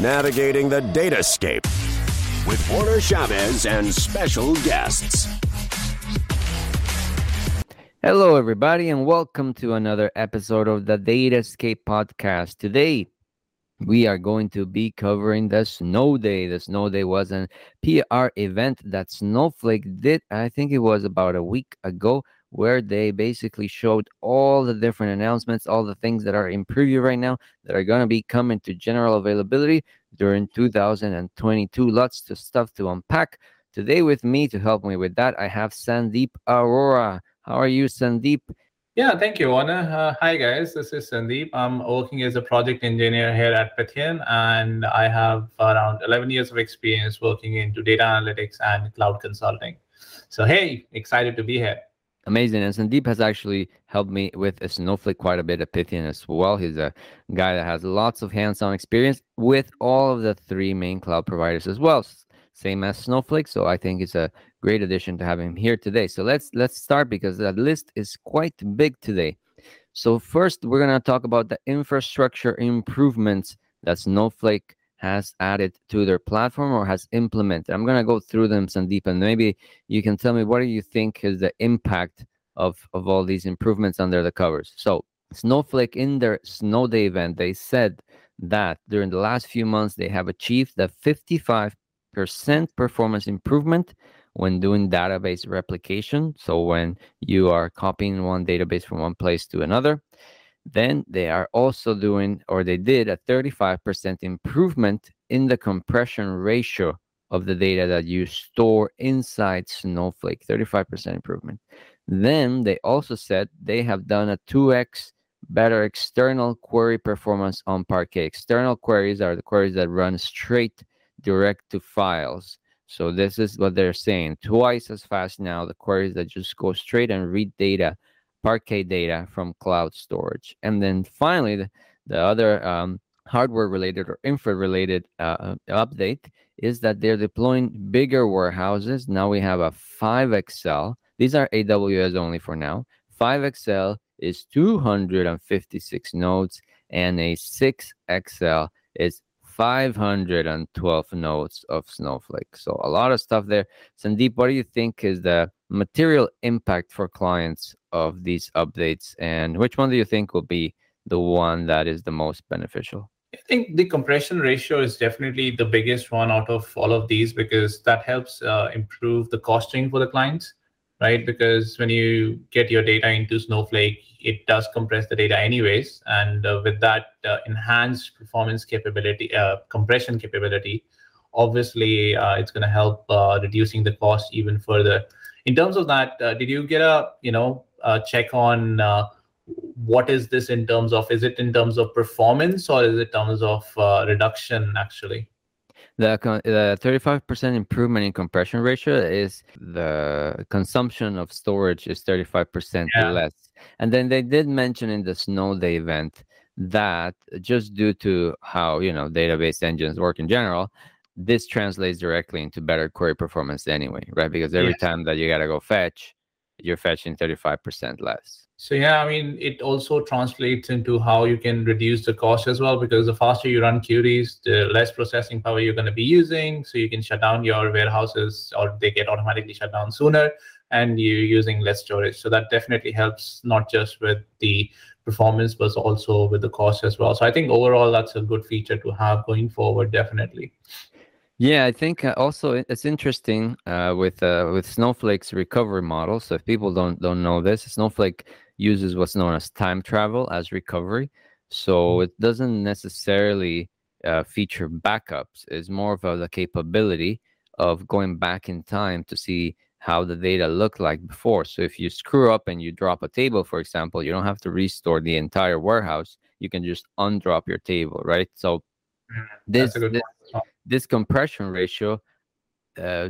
navigating the datascape with Warner Chaves and special guests. Hello, everybody, and welcome to another episode of the Datascape podcast. Today, we are going to be covering the snow day. The snow day was an PR event that Snowflake did, I think it was about a week ago, where they basically showed all the different announcements, all the things that are in preview right now that are going to be coming to general availability during 2022. Lots of stuff to unpack. Today, with me to help me with that, I have Sandeep Arora. How are you, Sandeep? Yeah, thank you, Warner. Uh, hi, guys. This is Sandeep. I'm working as a project engineer here at Pythian, and I have around 11 years of experience working into data analytics and cloud consulting. So, hey, excited to be here. Amazing. And Sandeep has actually helped me with a Snowflake quite a bit at Pythian as well. He's a guy that has lots of hands on experience with all of the three main cloud providers as well, same as Snowflake. So I think it's a great addition to have him here today. So let's let's start because that list is quite big today. So first, we're gonna talk about the infrastructure improvements that Snowflake has added to their platform or has implemented. I'm gonna go through them, Sandeep, and maybe you can tell me what do you think is the impact of of all these improvements under the covers. So Snowflake in their Snow Day event, they said that during the last few months they have achieved the 55% performance improvement when doing database replication. So when you are copying one database from one place to another, then they are also doing, or they did, a 35% improvement in the compression ratio of the data that you store inside Snowflake. 35% improvement. Then they also said they have done a 2x better external query performance on Parquet. External queries are the queries that run straight direct to files. So this is what they're saying. Twice as fast now, the queries that just go straight and read data, Parquet data from cloud storage. And then finally, the, the other um, hardware related or infra related uh, update is that they're deploying bigger warehouses. Now we have a 5XL. These are AWS only for now. 5XL is 256 nodes, and a 6XL is 512 nodes of Snowflake. So a lot of stuff there. Sandeep, what do you think is the material impact for clients of these updates? And which one do you think will be the one that is the most beneficial? I think the compression ratio is definitely the biggest one out of all of these because that helps uh, improve the costing for the clients right? Because when you get your data into Snowflake, it does compress the data anyways. And uh, with that uh, enhanced performance capability, uh, compression capability, obviously uh, it's going to help uh, reducing the cost even further. In terms of that, uh, did you get a you know check on what is this in terms of? Is it in terms of performance or is it in terms of reduction actually? The, the 35% improvement in compression ratio is the consumption of storage is 35% yeah. less. And then they did mention in the snow day event that just due to how, you know, database engines work in general, this translates directly into better query performance anyway, right? Because every yes. time that you got to go fetch, you're fetching 35% less. So yeah, I mean, it also translates into how you can reduce the cost as well, because the faster you run queries, the less processing power you're going to be using. So you can shut down your warehouses, or they get automatically shut down sooner, and you're using less storage. So that definitely helps not just with the performance, but also with the cost as well. So I think overall, that's a good feature to have going forward, definitely. Yeah, I think uh, also it's interesting uh, with uh, with Snowflake's recovery model. So if people don't don't know this, Snowflake uses what's known as time travel as recovery. So mm-hmm. it doesn't necessarily uh, feature backups. It's more of a, the capability of going back in time to see how the data looked like before. So if you screw up and you drop a table, for example, you don't have to restore the entire warehouse. You can just undrop your table, right? So mm, this this, this compression ratio uh,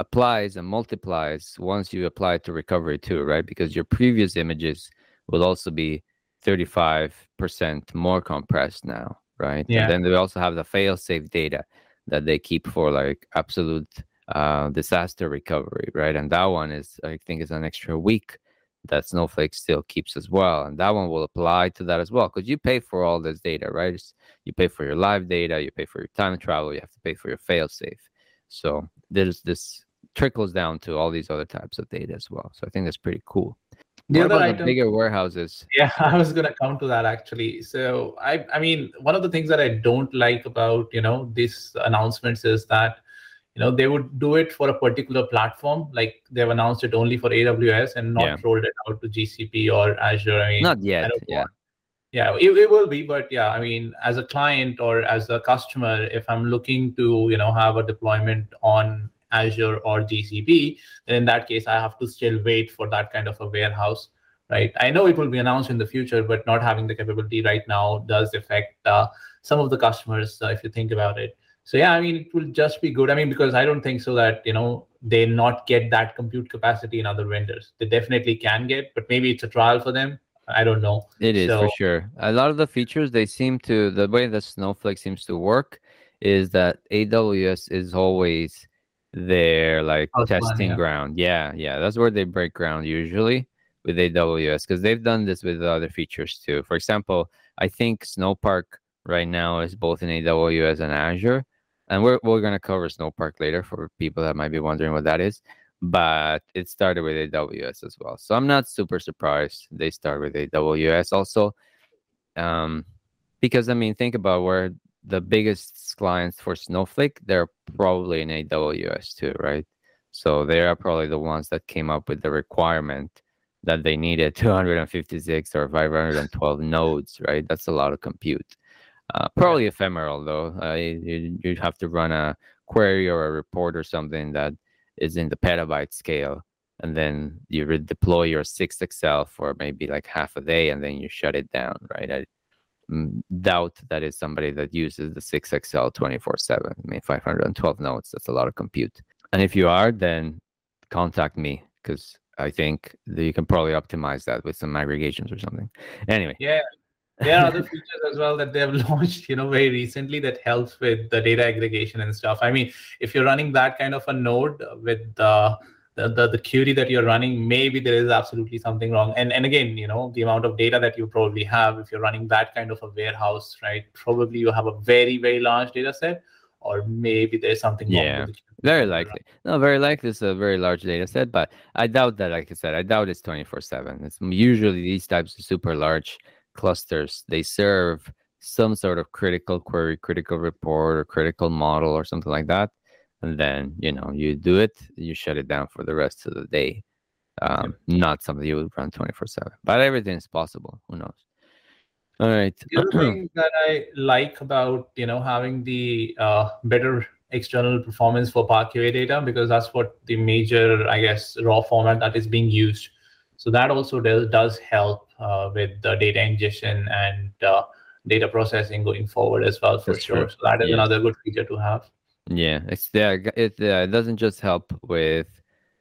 applies and multiplies once you apply it to recovery too, right? Because your previous images will also be 35% more compressed now, right? Yeah. And then they also have the fail-safe data that they keep for like absolute uh, disaster recovery, right? And that one is, I think, is an extra week that Snowflake still keeps as well. And that one will apply to that as well because you pay for all this data, right? It's, you pay for your live data, you pay for your time travel, you have to pay for your fail safe. So there's this trickles down to all these other types of data as well. So I think that's pretty cool. The what other about item- bigger warehouses? Yeah, I was gonna come to that actually. So I, I mean, one of the things that I don't like about you know these announcements is that you know they would do it for a particular platform, like they've announced it only for AWS and not Yeah. rolled it out to GCP or Azure. I mean, Not yet. Yeah. yeah it, it will be but yeah i mean as a client or as a customer if i'm looking to you know have a deployment on azure or gcp then in that case i have to still wait for that kind of a warehouse right i know it will be announced in the future but not having the capability right now does affect uh, some of the customers uh, if you think about it so yeah i mean it will just be good i mean because i don't think so that you know they not get that compute capacity in other vendors they definitely can get but maybe it's a trial for them i don't know It is for sure. A lot of the features they seem to the way that Snowflake seems to work is that AWS is always their like it's fun, testing yeah. ground. Yeah, yeah, that's where they break ground usually with AWS because they've done this with other features too. For example, I think Snowpark right now is both in AWS and Azure, and we're we're gonna cover Snowpark later for people that might be wondering what that is. But it started with AWS as well, so I'm not super surprised they start with AWS also, um, because I mean, think about where the biggest clients for Snowflake they're probably in AWS too, right? So they are probably the ones that came up with the requirement that they needed 256 or 512 nodes, right? That's a lot of compute. Uh, probably ephemeral though. Uh, you, you'd have to run a query or a report or something that is in the petabyte scale, and then you redeploy your 6XL for maybe like half a day, and then you shut it down, right? I doubt that is somebody that uses the 6XL 24/7. I mean, 512 nodes. That's a lot of compute. And if you are, then contact me because I think that you can probably optimize that with some aggregations or something. Anyway, Yeah, there are other features as well that they have launched, you know, very recently that helps with the data aggregation and stuff. I mean, if you're running that kind of a node with the the, the, the query that you're running, maybe there is absolutely something wrong. And and again, you know, the amount of data that you probably have, if you're running that kind of a warehouse, right? Probably you have a very, very large data set, or maybe there's something wrong Yeah. very likely. No, very likely it's a very large data set, but I doubt that, like I said, I doubt it's 24 7. It's usually these types of super large clusters, they serve some sort of critical query, critical report, or critical model, or something like that. And then, you know, you do it, you shut it down for the rest of the day. Um, Not something you would run 24 7, but everything is possible. Who knows? All right. The other thing that I like about you know having the uh, better external performance for Parquet data because that's what the major I guess raw format that is being used. So that also does does help with the data ingestion and uh, data processing going forward as well for That's sure. true. So that is Yeah. another good feature to have. Yeah, it's yeah, it uh, it doesn't just help with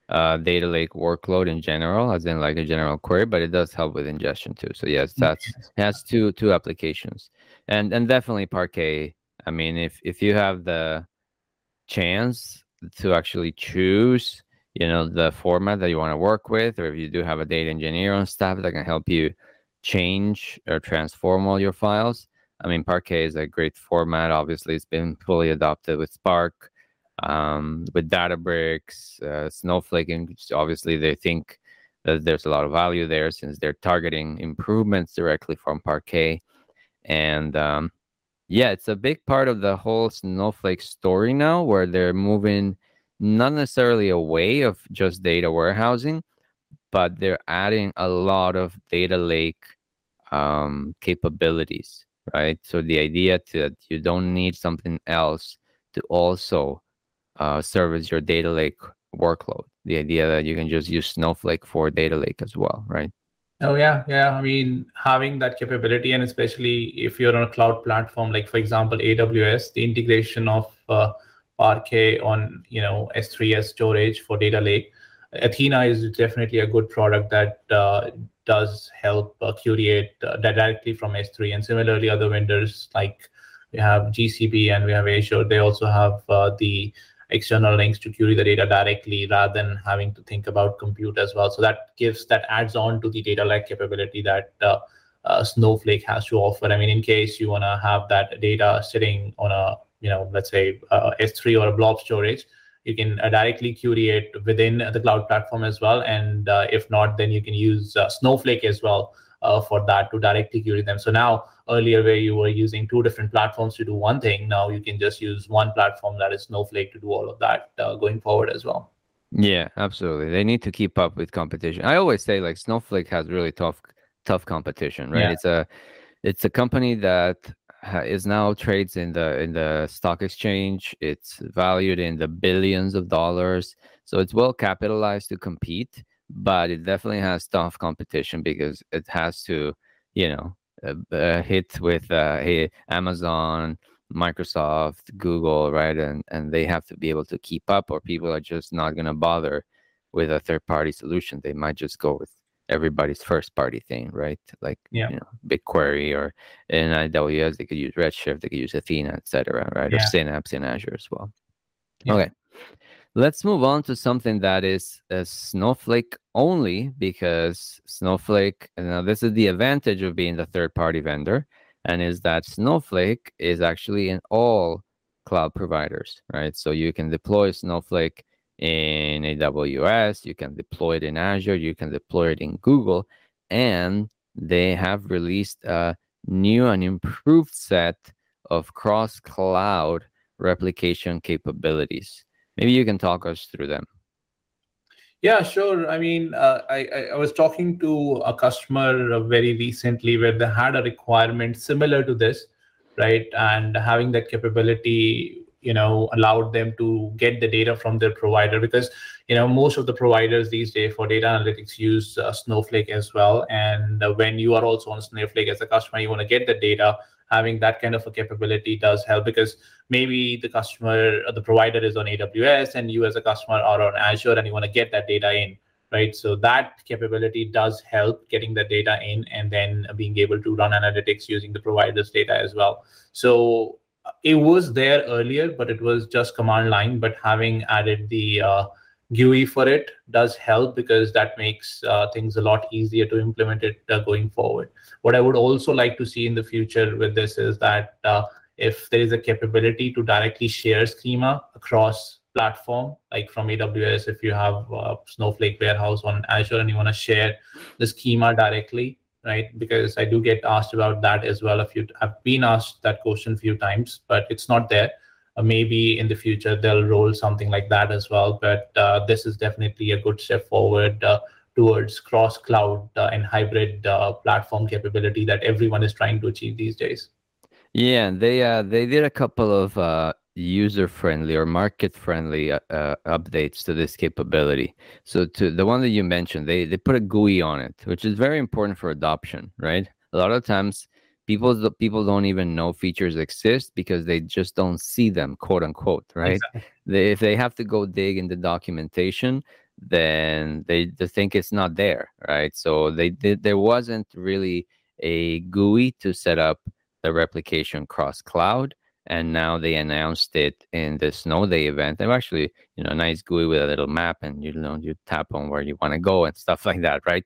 uh data lake workload in general, as in like a general query, but it does help with ingestion too. So yes, that's has two two applications, and and definitely Parquet. I mean, if if you have the chance to actually choose, you know, the format that you want to work with, or if you do have a data engineer on staff that can help you change or transform all your files. I mean, Parquet is a great format. Obviously, it's been fully adopted with Spark, um, with Databricks, uh, Snowflake, and obviously they think that there's a lot of value there since they're targeting improvements directly from Parquet. And um, yeah, it's a big part of the whole Snowflake story now, where they're moving not necessarily a way of just data warehousing, but they're adding a lot of data lake um, capabilities, right? So the idea that you don't need something else to also uh, service your data lake workload. The idea that you can just use Snowflake for data lake as well, right? Oh yeah, yeah. I mean, having that capability, and especially if you're on a cloud platform, like for example AWS, the integration of uh, Parquet on you know S3 as storage for data lake. Athena is definitely a good product that uh, does help uh, curate uh, directly from S3, and similarly other vendors like we have GCP and we have Azure. They also have uh, the external links to query the data directly rather than having to think about compute as well. So that gives that adds on to the data lake capability that uh, uh, Snowflake has to offer. I mean, in case you want to have that data sitting on a, you know, let's say uh, S3 or a blob storage, you can uh, directly query it within the cloud platform as well. And uh, if not, then you can use uh, Snowflake as well uh, for that to directly query them. So now earlier where you were using two different platforms to do one thing, now you can just use one platform that is Snowflake to do all of that uh, going forward as well. Yeah, absolutely. They need to keep up with competition. I always say like Snowflake has really tough tough competition, right? Yeah. It's a it's a company that is now trades in the in the stock exchange. It's valued in the billions of dollars, so it's well capitalized to compete but it definitely has tough competition because it has to, you know, uh, uh, hit with uh, Amazon, Microsoft, Google, right? And and they have to be able to keep up, or people are just not going to bother with a third party solution. They might just go with everybody's first party thing, right? Like yeah. you know, BigQuery or in AWS, they could use Redshift, they could use Athena, etc., right? Yeah. Or Synapse in Azure as well. Yeah. Okay. Let's move on to something that is a Snowflake only because Snowflake, now this is the advantage of being the third party vendor, and is that Snowflake is actually in all cloud providers, right? So you can deploy Snowflake in AWS, you can deploy it in Azure, you can deploy it in Google, and they have released a new and improved set of cross cloud replication capabilities. Maybe you can talk us through them. Yeah, sure. I mean, uh, I, I was talking to a customer very recently where they had a requirement similar to this, right? And having that capability, you know, allowed them to get the data from their provider because, you know, most of the providers these days for data analytics use uh, Snowflake as well. And uh, when you are also on Snowflake as a customer, you want to get the data having that kind of a capability does help because maybe the customer the provider is on aws and you as a customer are on azure and you want to get that data in right so that capability does help getting the data in and then being able to run analytics using the provider's data as well so it was there earlier but it was just command line but having added the uh, GUI for it does help because that makes uh, things a lot easier to implement it uh, going forward. What I would also like to see in the future with this is that uh, if there is a capability to directly share schema across platform, like from AWS, if you have Snowflake warehouse on Azure and you want to share the schema directly, right? Because I do get asked about that as well. A few, I've been asked that question a few times, but it's not there. Uh, maybe in the future they'll roll something like that as well. But uh, this is definitely a good step forward uh, towards cross cloud and hybrid platform capability that everyone is trying to achieve these days. Yeah, they uh, they did a couple of uh, user friendly or market friendly uh, updates to this capability. So to the one that you mentioned, they they put a GUI on it, which is very important for adoption, right? A lot of times people people don't even know features exist because they just don't see them quote unquote right exactly. they, if they have to go dig in the documentation then they, they think it's not there right so they did there wasn't really a gui to set up the replication cross cloud and now they announced it in the snow day event. They actually you know a nice gui with a little map and you know you tap on where you want to go and stuff like that right?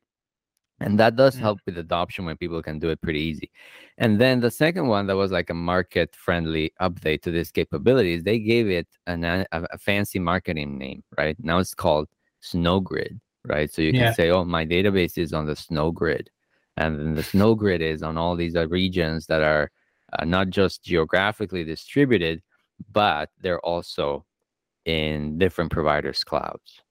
And that does mm. help with adoption when people can do it pretty easy. And then the second one that was like a market friendly update to this capabilities they gave it an, a, a, fancy marketing name right? Now it's called snow grid right? So you can say oh my database is on the snow grid and then the snow grid is on all these uh, regions that are uh, not just geographically distributed but they're also in different providers clouds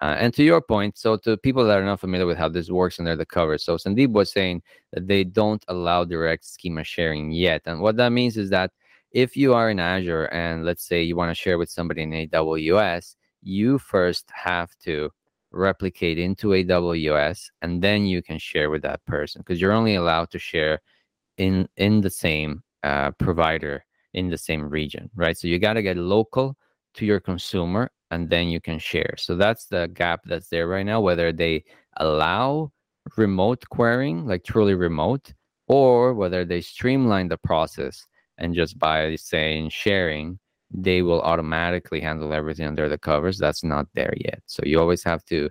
uh, and to your point, so to people that are not familiar with how this works under the cover, so Sandeep was saying that they don't allow direct schema sharing yet. And what that means is that if you are in Azure and let's say you want to share with somebody in AWS, you first have to replicate into AWS and then you can share with that person because you're only allowed to share in in the same uh, provider in the same region, right? So you got to get local to your consumer and then you can share. So that's the gap that's there right now, whether they allow remote querying, like truly remote, or whether they streamline the process and just by saying sharing, they will automatically handle everything under the covers. That's not there yet. So you always have to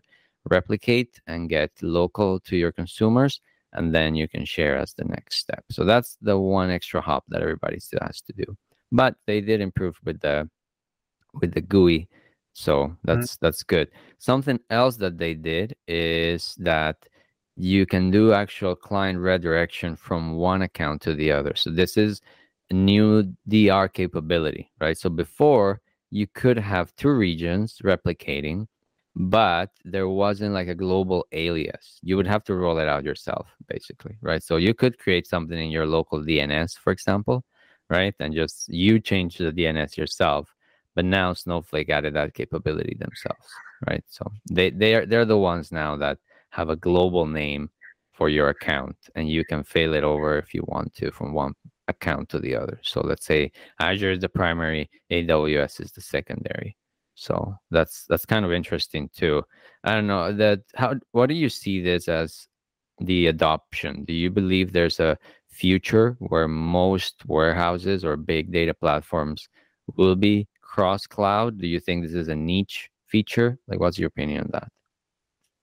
replicate and get local to your consumers, and then you can share as the next step. So that's the one extra hop that everybody still has to do. But they did improve with the with the GUI. So mm-hmm. that's mm-hmm. that's good. Something else that they did is that you can do actual client redirection from one account to the other. So this is a new DR capability, right? So before you could have two regions replicating, but there wasn't like a global alias. You would have to roll it out yourself, basically, right? So you could create something in your local DNS, for example, right? And just you change the DNS yourself. But now Snowflake added that capability themselves, right? So they they are they're the ones now that have a global name for your account and you can fail it over if you want to from one account to the other. So let's say Azure is the primary, AWS is the secondary. So that's that's kind of interesting too. I don't know that how what do you see this as the adoption? Do you believe there's a future where most warehouses or big data platforms will be cross cloud? Do you think this is a niche feature? Like what's your opinion on that?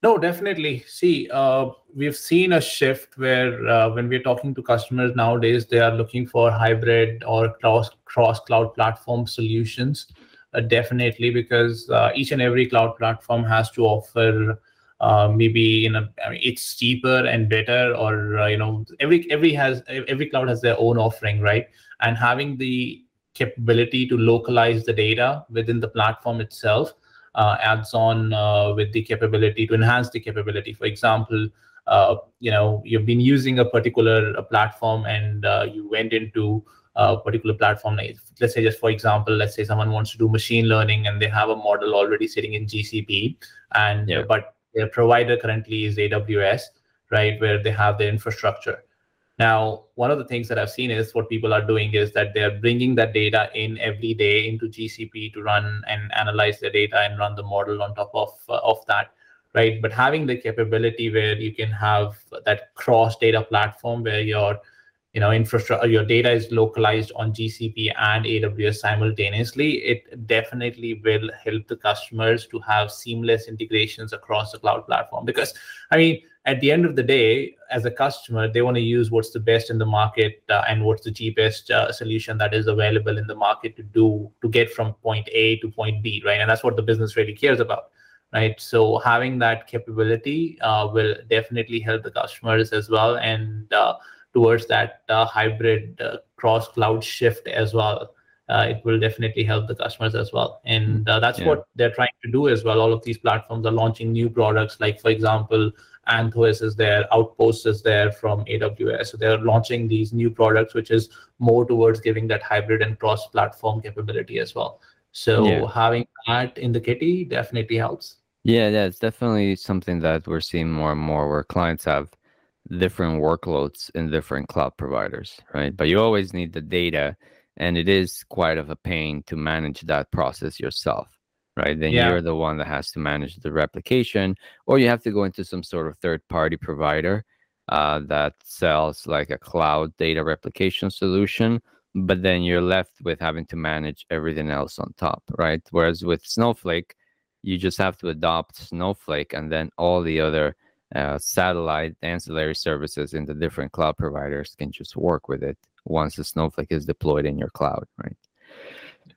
No, definitely. See, uh, we've seen a shift where uh, when we're talking to customers nowadays, they are looking for hybrid or cross cross cloud platform solutions. Uh, definitely, because uh, each and every cloud platform has to offer uh, maybe you know I mean, it's cheaper and better, or uh, you know every every has every cloud has their own offering, right? And having the capability to localize the data within the platform itself uh, adds on uh, with the capability to enhance the capability. For example, you know you've been using a particular platform and you went into a particular platform. Let's say just for example, let's say someone wants to do machine learning and they have a model already sitting in GCP, and yeah. but their provider currently is AWS, right, where they have the infrastructure. Now, one of the things that I've seen is what people are doing is that they're bringing that data in every day into GCP to run and analyze the data and run the model on top of uh, of that, right? But having the capability where you can have that cross data platform where your you know infrastructure your data is localized on gcp and aws simultaneously it definitely will help the customers to have seamless integrations across the cloud platform because i mean at the end of the day, as a customer, they want to use what's the best in the market uh, and what's the cheapest uh, solution that is available in the market to do to get from point A to point B, right? And that's what the business really cares about, right? So having that capability uh, will definitely help the customers as well, and uh, towards that uh, hybrid uh, cross cloud shift as well. it will definitely help the customers as well, and that's yeah. what they're trying to do as well. All of these platforms are launching new products, like for example, Anthos is there, Outpost is there from AWS. So they're launching these new products, which is more towards giving that hybrid and cross-platform capability as well. So yeah. having that in the kitty definitely helps. Yeah, yeah, it's definitely something that we're seeing more and more where clients have different workloads in different cloud providers, right? But you always need the data, and it is quite of a pain to manage that process yourself right? Then yeah. you're the one that has to manage the replication, or you have to go into some sort of third party provider uh, that sells like a cloud data replication solution. But then you're left with having to manage everything else on top, right? Whereas with Snowflake, you just have to adopt Snowflake and then all the other uh, satellite ancillary services in the different cloud providers can just work with it once the Snowflake is deployed in your cloud, right?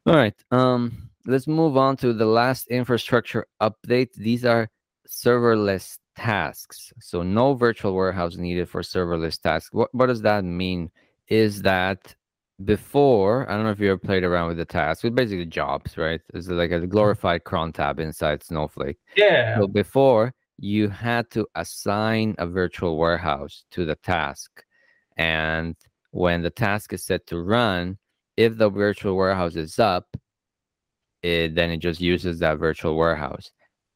All right. Um, let's move on to the last infrastructure update. These are serverless tasks. So no virtual warehouse needed for serverless tasks. What, what does that mean? Is that before, I don't know if you ever played around with the tasks, with basically jobs, right? It's like a glorified cron tab inside Snowflake. Yeah. So before, you had to assign a virtual warehouse to the task. And when the task is set to run, if the virtual warehouse is up, it, then it just uses that virtual warehouse.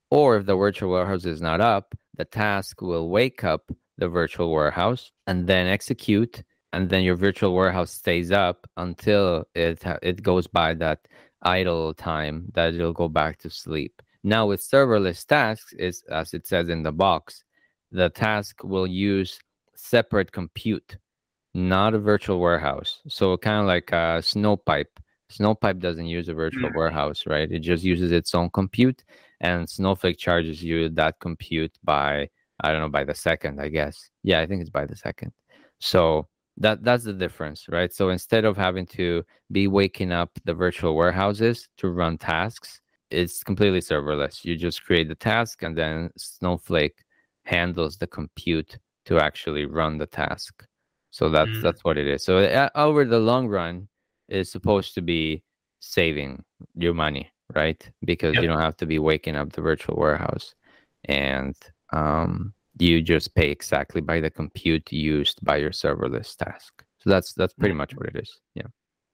Or if the virtual warehouse is not up, the task will wake up the virtual warehouse and then execute, and then your virtual warehouse stays up until it it goes by that idle time that it'll go back to sleep. Now with serverless tasks, is as it says in the box, the task will use separate compute, not a virtual warehouse. So kind of like a Snowpipe Snowpipe doesn't use a virtual Mm. warehouse, right? It just uses its own compute, and Snowflake charges you that compute by I don't know by the second, I guess. Yeah, I think it's by the second. So that that's the difference, right? So instead of having to be waking up the virtual warehouses to run tasks, it's completely serverless. You just create the task, and then Snowflake handles the compute to actually run the task. So that's Mm. that's what it is. So uh, over the long run, it's supposed to be saving your money, right? Because Yep. you don't have to be waking up the virtual warehouse, and um, you just pay exactly by the compute used by your serverless task. So that's that's pretty much what it is. Yeah.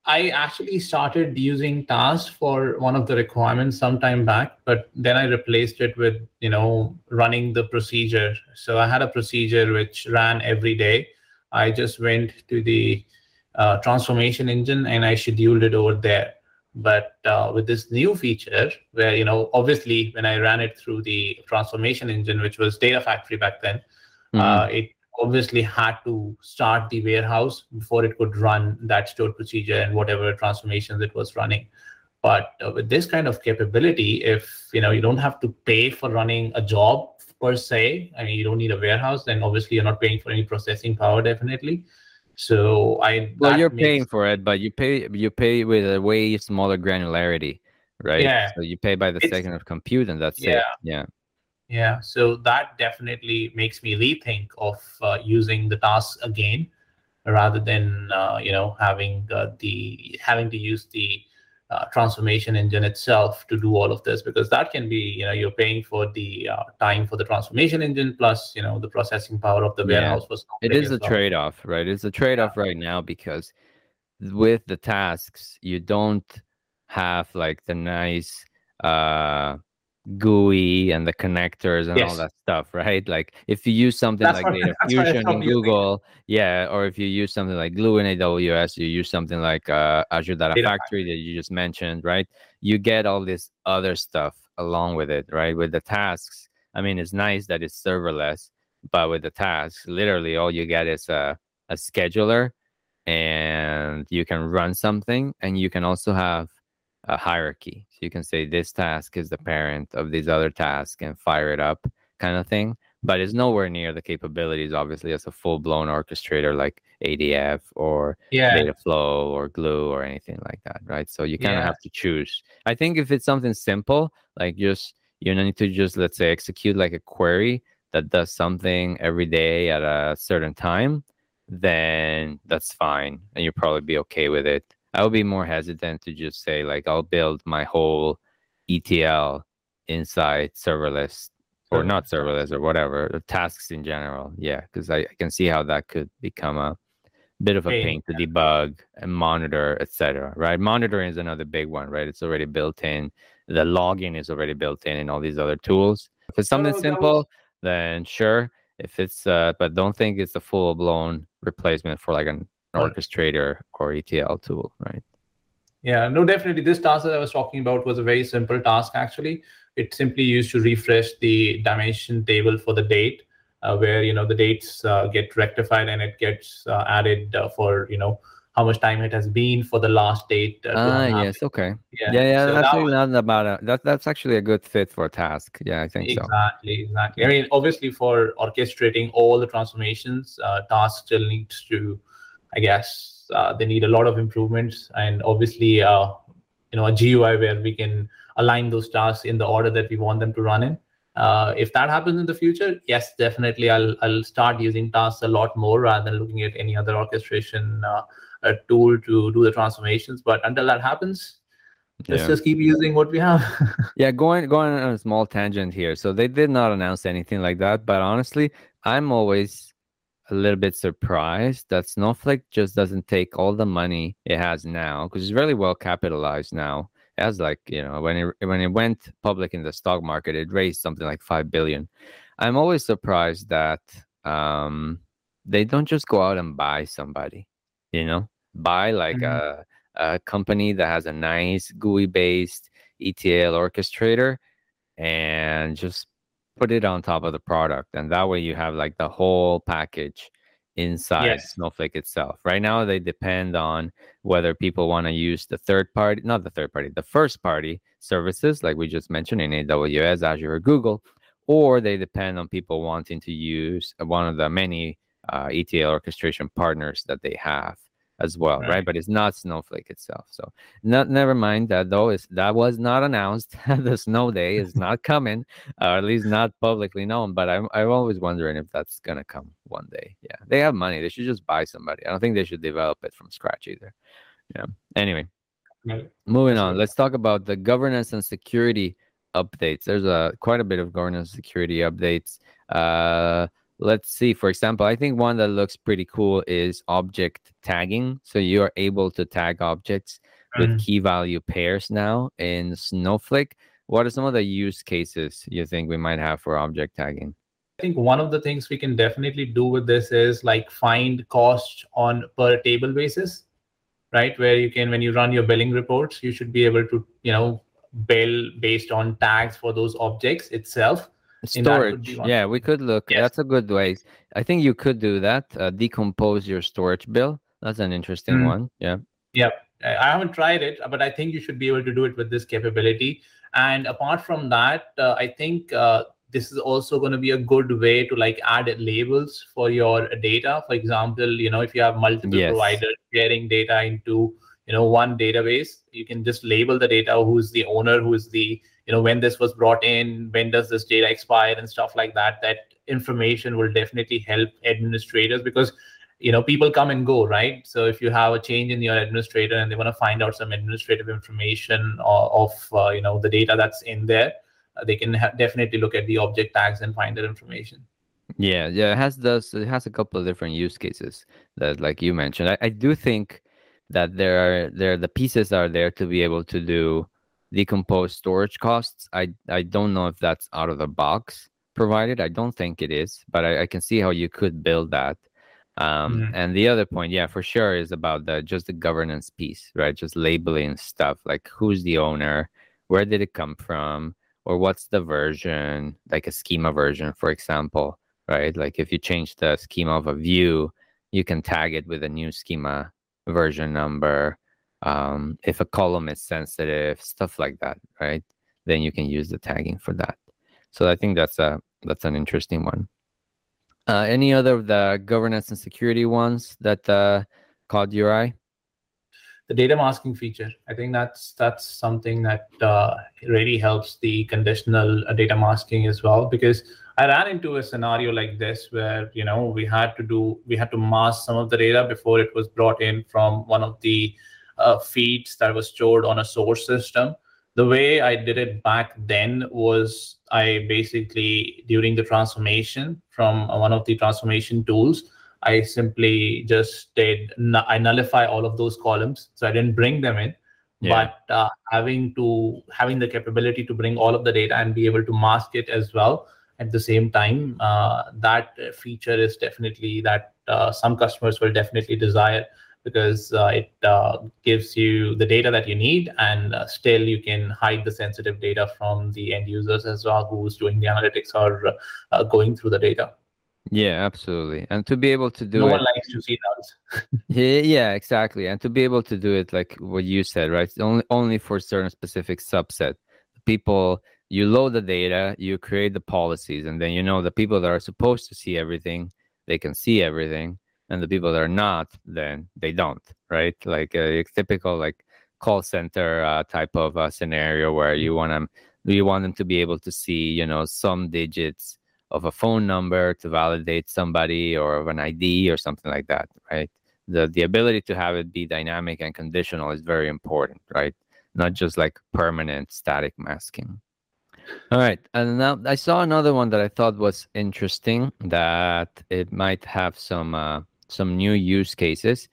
I actually started using Task for one of the requirements some time back, but then I replaced it with, you know, running the procedure. So I had a procedure which ran every day. I just went to the uh, transformation engine and I scheduled it over there. But uh, with this new feature, where, you know, obviously when I ran it through the transformation engine, which was Data Factory back then, Mhm. uh, it obviously had to start the warehouse before it could run that stored procedure and whatever transformations it was running but uh, with this kind of capability if you know you don't have to pay for running a job per se i mean you don't need a warehouse then obviously you're not paying for any processing power definitely so i well, you're makes- paying for it, but you pay you pay with a way smaller granularity, right? Yeah. So you pay by the It's- second of compute, and that's it. Yeah. Yeah. Yeah, so that definitely makes me rethink of uh, using the task again, rather than uh, you know having uh, the having to use the uh, transformation engine itself to do all of this because that can be you know you're paying for the uh, time for the transformation engine plus you know the processing power of the Yeah. warehouse was It is a trade-off, right? It's a trade-off right now because with the tasks, you don't have like the nice uh GUI and the connectors and all that stuff, right? Like if you use something That's like what- Data that's what I Fusion in thought you were Google, yeah, or if you use something like Glue in AWS, you use something like uh, Azure Data, Data Factory that you just mentioned, right? You get all this other stuff along with it, right? With the tasks, I mean, it's nice that it's serverless, but with the tasks, literally all you get is a, a scheduler and you can run something and you can also have a hierarchy. So you can say this task is the parent of these other tasks and fire it up kind of thing. But it's nowhere near the capabilities, obviously, as a full blown orchestrator like ADF or yeah Dataflow or Glue or anything like that, right? So you kind of Yeah. have to choose. I think if it's something simple, like just you need to just let's say execute like a query that does something every day at a certain time, then that's fine, and you'll probably be okay with it. I would be more hesitant to just say like I'll build my whole ETL inside serverless or not serverless or whatever the tasks in general. Yeah, because I, I can see how that could become a bit of a Pain, pain to debug and monitor, etc. Right? Monitoring is another big one, right? It's already built in. The logging is already built in in all these other tools. If it's something that simple, was- then sure. If it's uh, but don't think it's a full blown replacement for like an. Orchestrator or ETL tool, right? Yeah, no, definitely. This task that I was talking about was a very simple task, actually. It simply used to refresh the dimension table for the date, uh, where, you know, the dates uh, get rectified and it gets uh, added uh, for, you know, how much time it has been for the last date. uh, Ah, yes, okay. Yeah, Yeah, yeah, so that's that was- not about a that that's actually a good fit for a task. Yeah, I think so. Exactly, exactly. I mean, obviously, for orchestrating all the transformations, uh, task still needs to, I guess, uh, they need a lot of improvements, and obviously, uh, you know, a GUI where we can align those tasks in the order that we want them to run in. Uh, if that happens in the future, yes, definitely, I'll I'll start using tasks a lot more rather than looking at any other orchestration uh, tool to do the transformations. But until that happens, let's Yeah. just keep using what we have. Yeah, going going on a small tangent here. So they did not announce anything like that, but honestly, I'm always a little bit surprised that Snowflake just doesn't take all the money it has now because it's really well capitalized now. It has like you know when it when it went public in the stock market, it raised something like five billion. I'm always surprised that um, they don't just go out and buy somebody, you know, buy like Mhm. a a company that has a nice GUI based ETL orchestrator and just put it on top of the product. And that way you have like the whole package inside Yes. Snowflake itself. Right now, they depend on whether people want to use the third party, not the third party, the first party services, like we just mentioned in AWS, Azure, or Google, or they depend on people wanting to use one of the many uh, ETL orchestration partners that they have as well, right? Right. But it's not Snowflake itself. So, not never mind that though. Is that was not announced. the snow day is not coming, or at least not publicly known. But I'm I'm always wondering if that's gonna come one day. Yeah, they have money. They should just buy somebody. I don't think they should develop it from scratch either. Yeah. Anyway, Right. moving on. Let's talk about the governance and security updates. There's a quite a bit of governance security updates. Uh, let's see. For example, I think one that looks pretty cool is object tagging. So you are able to tag objects with Mm. key value pairs now in Snowflake. What are some of the use cases you think we might have for object tagging? I think one of the things we can definitely do with this is like find cost on per table basis, right? Where you can, when you run your billing reports, you should be able to, you know, bill based on tags for those objects itself. And that would be Storage. Yeah, we could look. Yes. That's a good way. I think you could do that. Uh, decompose your storage bill. That's an interesting Mm. one. Yeah. yeah I haven't tried it, but I think you should be able to do it with this capability. And apart from that, uh, I think uh, this is also going to be a good way to like add labels for your data. For example, you know, if you have multiple Yes. providers sharing data into you know one database, you can just label the data, who's the owner, who's the you know when this was brought in, when does this data expire, and stuff like that. That information will definitely help administrators because you know people come and go right so if you have a change in your administrator and they want to find out some administrative information of, of uh, you know the data that's in there uh, they can ha- definitely look at the object tags and find that information Yeah, yeah, it has those. It has a couple of different use cases that, like you mentioned, I, I do think that there are there the pieces are there to be able to do decompose storage costs. I I don't know if that's out of the box provided. I don't think it is, but I, I can see how you could build that. Um, Mhm. And the other point, yeah, for sure, is about the just the governance piece, right? Just labeling stuff like who's the owner, where did it come from, or what's the version, like a schema version, for example right? Like if you change the schema of a view, you can tag it with a new schema version number. Um, if a column is sensitive, stuff like that, right? Then you can use the tagging for that. So I think that's a that's an interesting one. Uh, any other of the governance and security ones that uh, caught your eye? The data masking feature i think that's that's something that uh, really helps the conditional uh, data masking as well because i ran into a scenario like this where you know we had to do we had to mask some of the data before it was brought in from one of the uh, feeds that was stored on a source system. The way i did it back then was i basically during the transformation from one of the transformation tools I simply just did I nullify all of those columns, so I didn't bring them in. Yeah. But uh, having to having the capability to bring all of the data and be able to mask it as well at the same time, uh, that feature is definitely that uh, some customers will definitely desire because uh, it uh, gives you the data that you need and uh, still you can hide the sensitive data from the end users as well who's doing the analytics or uh, going through the data Yeah, absolutely. And to be able to do no it one likes to see that Yeah, yeah, exactly. And to be able to do it like what you said, right? Only only for certain specific subset. People you load the data, you create the policies, and then you know the people that are supposed to see everything, they can see everything, and the people that are not, then they don't, right? Like a typical like call center uh, type of uh, scenario where you want them you want them to be able to see, you know, some digits of a phone number to validate somebody or of an ID or something like that, right? The the ability to have it be dynamic and conditional is very important, right? Not just like permanent static masking. All right, and now I saw another one that I thought was interesting that it might have some uh, some new use cases,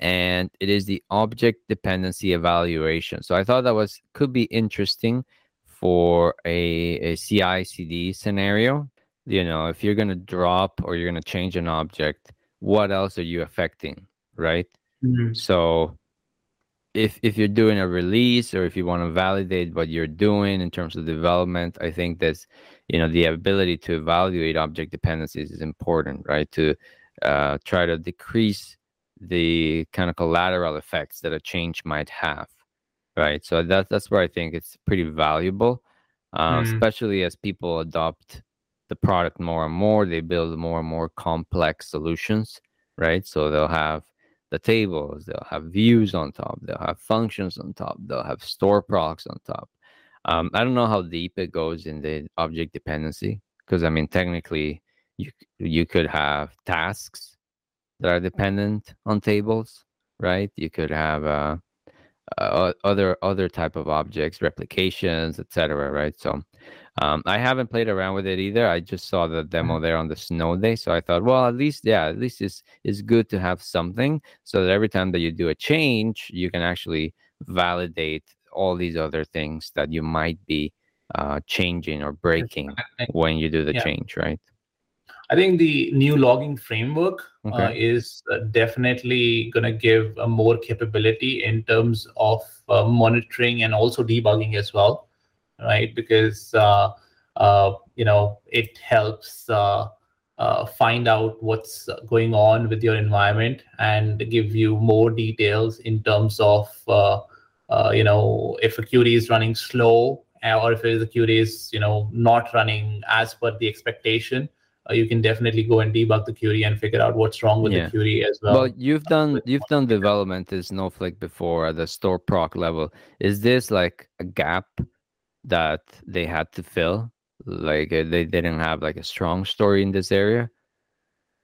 and it is the object dependency evaluation. So I thought that was could be interesting for a, a CI/CD scenario. You know, if you're gonna drop or you're gonna change an object, what else are you affecting, right? So if if you're doing a release or if you want to validate what you're doing in terms of development, I think that's you know the ability to evaluate object dependencies is important, right? To uh, try to decrease the kind of collateral effects that a change might have right so that's that's where i think it's pretty valuable uh, mm. especially as people adopt the product more and more they build more and more complex solutions right so they'll have the tables they'll have views on top they'll have functions on top they'll have store products on top um, i don't know how deep it goes in the object dependency because i mean technically you you could have tasks that are dependent on tables, right? You could have uh, uh, other other type of objects, replications, etc. Right? So um, I haven't played around with it either. I just saw the demo mm-hmm. there on the snow day, so I thought, well, at least yeah, at least it's it's good to have something so that every time that you do a change, you can actually validate all these other things that you might be uh, changing or breaking when you do the yeah. change, right? I think the new logging framework uh, okay. uh, is uh, definitely going to give a more capability in terms of uh, monitoring and also debugging as well, right? Because uh, uh, you know it helps find out what's going on with your environment and give you more details in terms of you know if a query is running slow or if a query is you know not running as per the expectation uh, you can definitely go and debug the query and figure out what's wrong with yeah. the query as well. Well, you've done you've done development in Snowflake before at the store proc level. Is this like a gap that they had to fill? Like uh, they didn't have like a strong story in this area?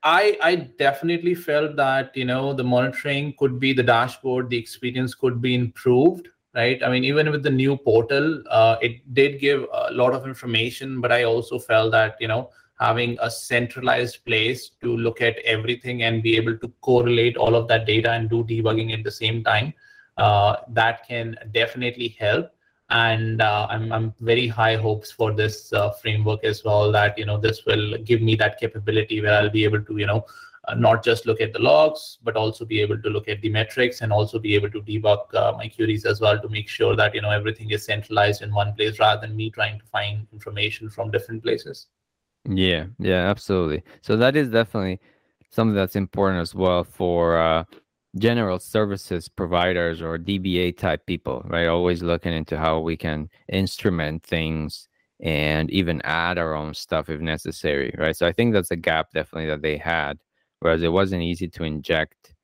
I I definitely felt that you know the monitoring could be the dashboard, the experience could be improved right i mean even with the new portal uh, it did give a lot of information but i also felt that you know having a centralized place to look at everything and be able to correlate all of that data and do debugging at the same time. Uh, that can definitely help. And uh, I'm, I'm very high hopes for this uh, framework as well. That you know this will give me that capability where I'll be able to you know uh, not just look at the logs, but also be able to look at the metrics and also be able to debug uh, my queries as well to make sure that you know everything is centralized in one place rather than me trying to find information from different places. Yeah, yeah, absolutely. So that is definitely something that's important as well for uh, general services providers or DBA type people, right? Always looking into how we can instrument things and even add our own stuff if necessary, right? So I think that's a gap definitely that they had, whereas it wasn't easy to inject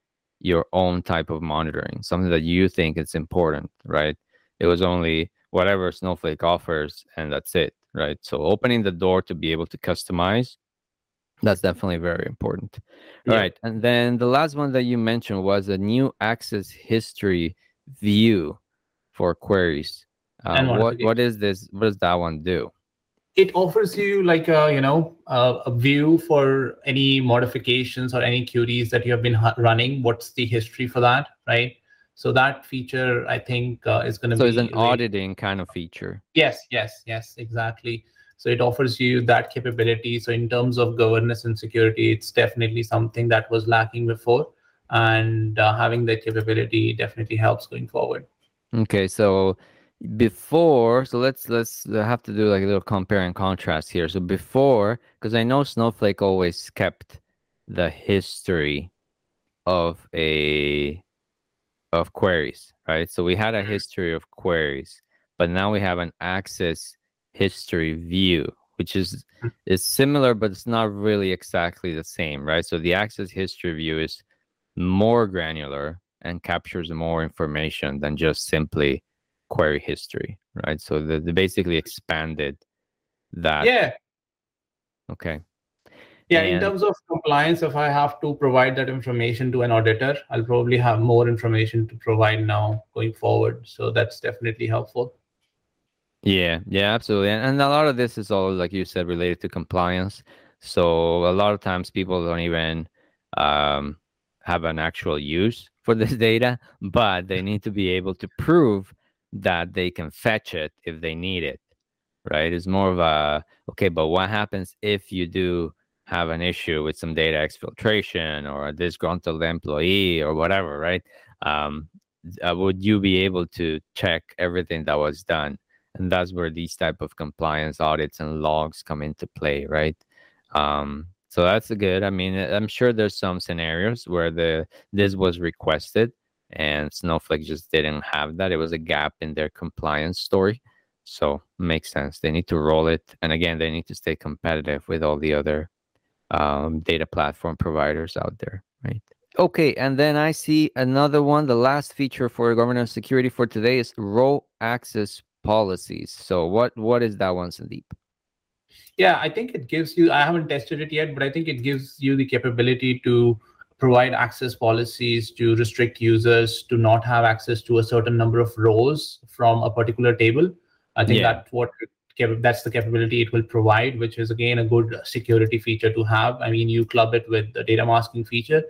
your own type of monitoring, something that you think is important, right? It was only whatever Snowflake offers, and that's it right? So opening the door to be able to customize, that's definitely very important. Yeah. All right. And then the last one that you mentioned was a new access history view for queries. Uh, what what is this? What does that one do? It offers you like a you know a, a view for any modifications or any queries that you have been running. What's the history for that, right? So that feature, I think, uh, is going to so be. So it's an auditing kind of feature. Yes, yes, yes, exactly. So it offers you that capability. So in terms of governance and security, it's definitely something that was lacking before, and uh, having that capability definitely helps going forward. Okay, so before so let's let's have to do like a little compare and contrast here so before because i know snowflake always kept the history of a of queries, right? So we had a history of queries, but now we have an access history view, which is mm. is similar, but it's not really exactly the same, right? So the access history view is more granular and captures more information than just simply query history, right? So they basically expanded that. Yeah. Okay. Yeah, and in terms of compliance, if I have to provide that information to an auditor, I'll probably have more information to provide now going forward. So that's definitely helpful. Yeah, yeah, absolutely. And, and a lot of this is all, like you said, related to compliance. So a lot of times people don't even um, have an actual use for this data, but they need to be able to prove that they can fetch it if they need it. Right? It's more of a okay, but what happens if you do have an issue with some data exfiltration or a disgruntled employee or whatever, right? Um, uh, would you be able to check everything that was done? And that's where these type of compliance audits and logs come into play, right? Um, So that's good. I mean, I'm sure there's some scenarios where the this was requested and Snowflake just didn't have that. It was a gap in their compliance story. So makes sense. They need to roll it, and again, they need to stay competitive with all the other um, data platform providers out there, right? Okay, and then I see another one. The last feature for governance security for today is row access policies. So what what is that one, Sandeep? Yeah, I think it gives you. I haven't tested it yet, but I think it gives you the capability to provide access policies to restrict users to not have access to a certain number of rows from a particular table. I think yeah. that's what that's the capability it will provide, which is again a good security feature to have. I mean, you club it with the data masking feature,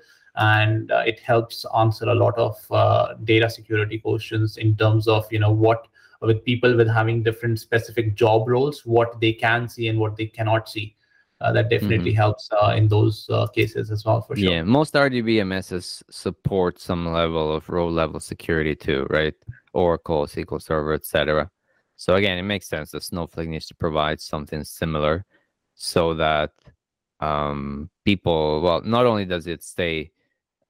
and uh, it helps answer a lot of uh, data security questions in terms of you know what with people with having different specific job roles, what they can see and what they cannot see uh, that definitely mm-hmm. helps uh, in those uh, cases as well for sure. Yeah, most RDBMSs support some level of row level security too, right? Oracle, SQL Server, etc. So again, it makes sense that Snowflake needs to provide something similar so that um, people, well, not only does it stay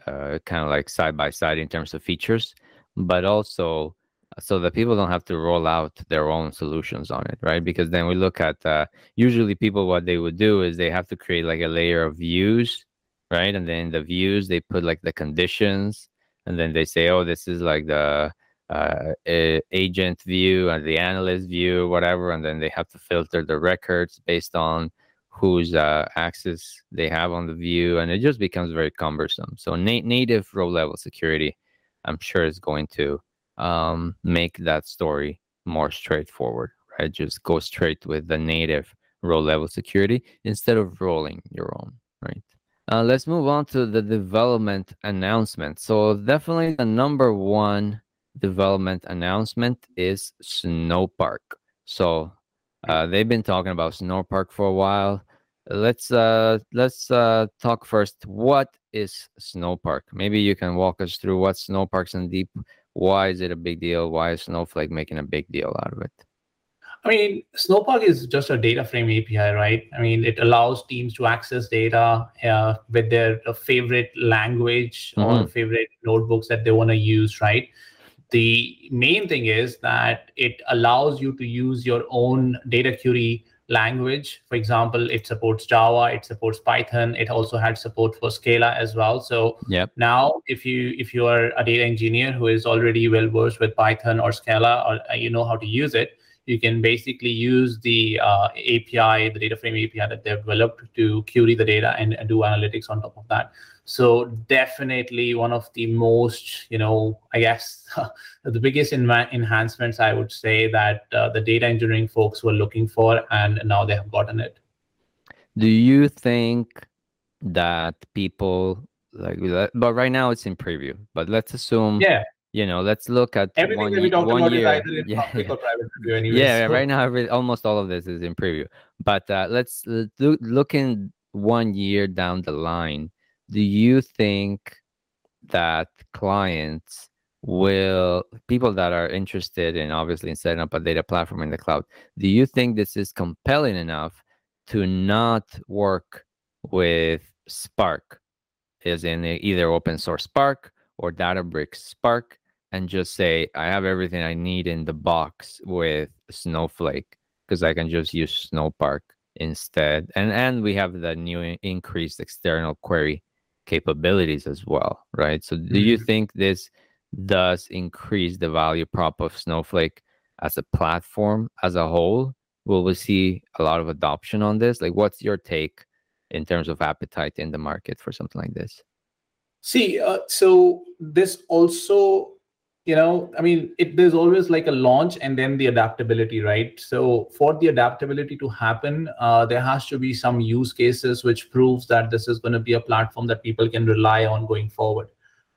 uh, kind of like side by side in terms of features, but also so that people don't have to roll out their own solutions on it right? Because then we look at uh, usually people what they would do is they have to create like a layer of views right? And then the views they put like the conditions and then they say oh this is like the uh, agent view and the analyst view whatever and then they have to filter the records based on whose uh, access they have on the view and it just becomes very cumbersome. So na- native row level security i'm sure is going to um, make that story more straightforward, right? Just go straight with the native row level security instead of rolling your own, right? Uh, let's move on to the development announcement. So definitely the number one development announcement is Snowpark. So uh, they've been talking about Snowpark for a while. Let's uh, let's uh, talk first. What is Snowpark? Maybe you can walk us through what Snowpark, Sandeep why is it a big deal? Why is Snowflake making a big deal out of it? I mean, Snowpark is just a data frame API, right? I mean, it allows teams to access data uh, with their uh, favorite language mm-hmm. or favorite notebooks that they want to use, right? The main thing is that it allows you to use your own data query language. For example, it supports Java, it supports Python. It also had support for Scala as well. So yep. now, if you if you are a data engineer who is already well versed with Python or Scala, or uh, you know how to use it, you can basically use the uh, API, the data frame API that they've developed to query the data and, and do analytics on top of that. So definitely one of the most, you know, I guess the biggest enhancements I would say that uh, the data engineering folks were looking for, and now they have gotten it. Do you think that people like but right now it's in preview, but let's assume yeah you know let's look at everything one, that we talked about year. is either in yeah, public or private preview anyways. yeah so. right now almost all of this is in preview but uh, let's look, look in one year down the line do you think that clients will people that are interested in obviously in setting up a data platform in the cloud do you think this is compelling enough to not work with spark? Is in either open source spark or databricks spark and just say i have everything i need in the box with snowflake because i can just use snowpark instead. And and we have the new increased external query capabilities as well, right? So, do mm-hmm. you think this does increase the value prop of Snowflake as a platform as a whole? Will we see a lot of adoption on this? Like, what's your take in terms of appetite in the market for something like this? See, uh, so this also you know i mean it, there's always like a launch and then the adaptability right? So for the adaptability to happen uh, there has to be some use cases which proves that this is going to be a platform that people can rely on going forward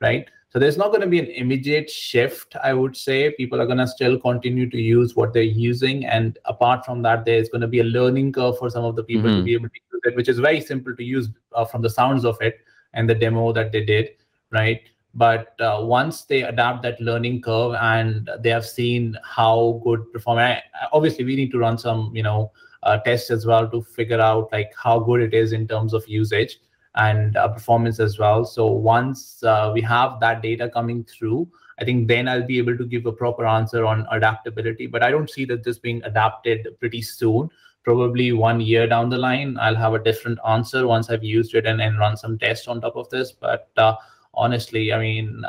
right? So there's not going to be an immediate shift i would say. People are going to still continue to use what they're using and apart from that there's going to be a learning curve for some of the people mm-hmm. to be able to use it which is very simple to use uh, from the sounds of it and the demo that they did right but uh, once they adapt that learning curve and they have seen how good performance obviously we need to run some you know uh, tests as well to figure out like how good it is in terms of usage and uh, performance as well. So once uh, we have that data coming through, I think then I'll be able to give a proper answer on adaptability. But I don't see that this being adapted pretty soon. Probably one year down the line, I'll have a different answer once I've used it and then run some tests on top of this. But uh, honestly, I mean,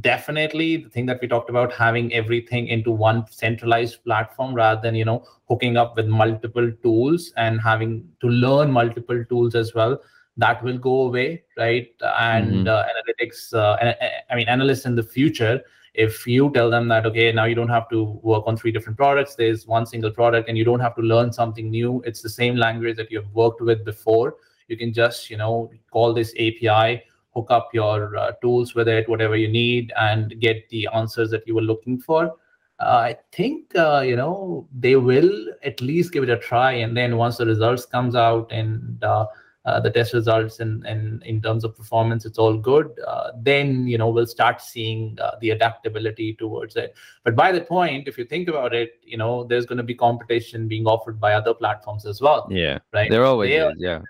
definitely the thing that we talked about having everything into one centralized platform rather than you know hooking up with multiple tools and having to learn multiple tools as well that will go away right and mm-hmm. uh, analytics uh, i mean analysts in the future if you tell them that okay now you don't have to work on three different products there's one single product and you don't have to learn something new it's the same language that you've worked with before you can just you know call this api hook up your uh, tools with it whatever you need and get the answers that you were looking for. Uh, I think uh, you know they will at least give it a try, and then once the results comes out and uh, uh, the test results and, and in terms of performance it's all good uh, then you know we'll start seeing uh, the adaptability towards it. But by that point if you think about it you know there's going to be competition being offered by other platforms as well. Yeah. Right? There always they is yeah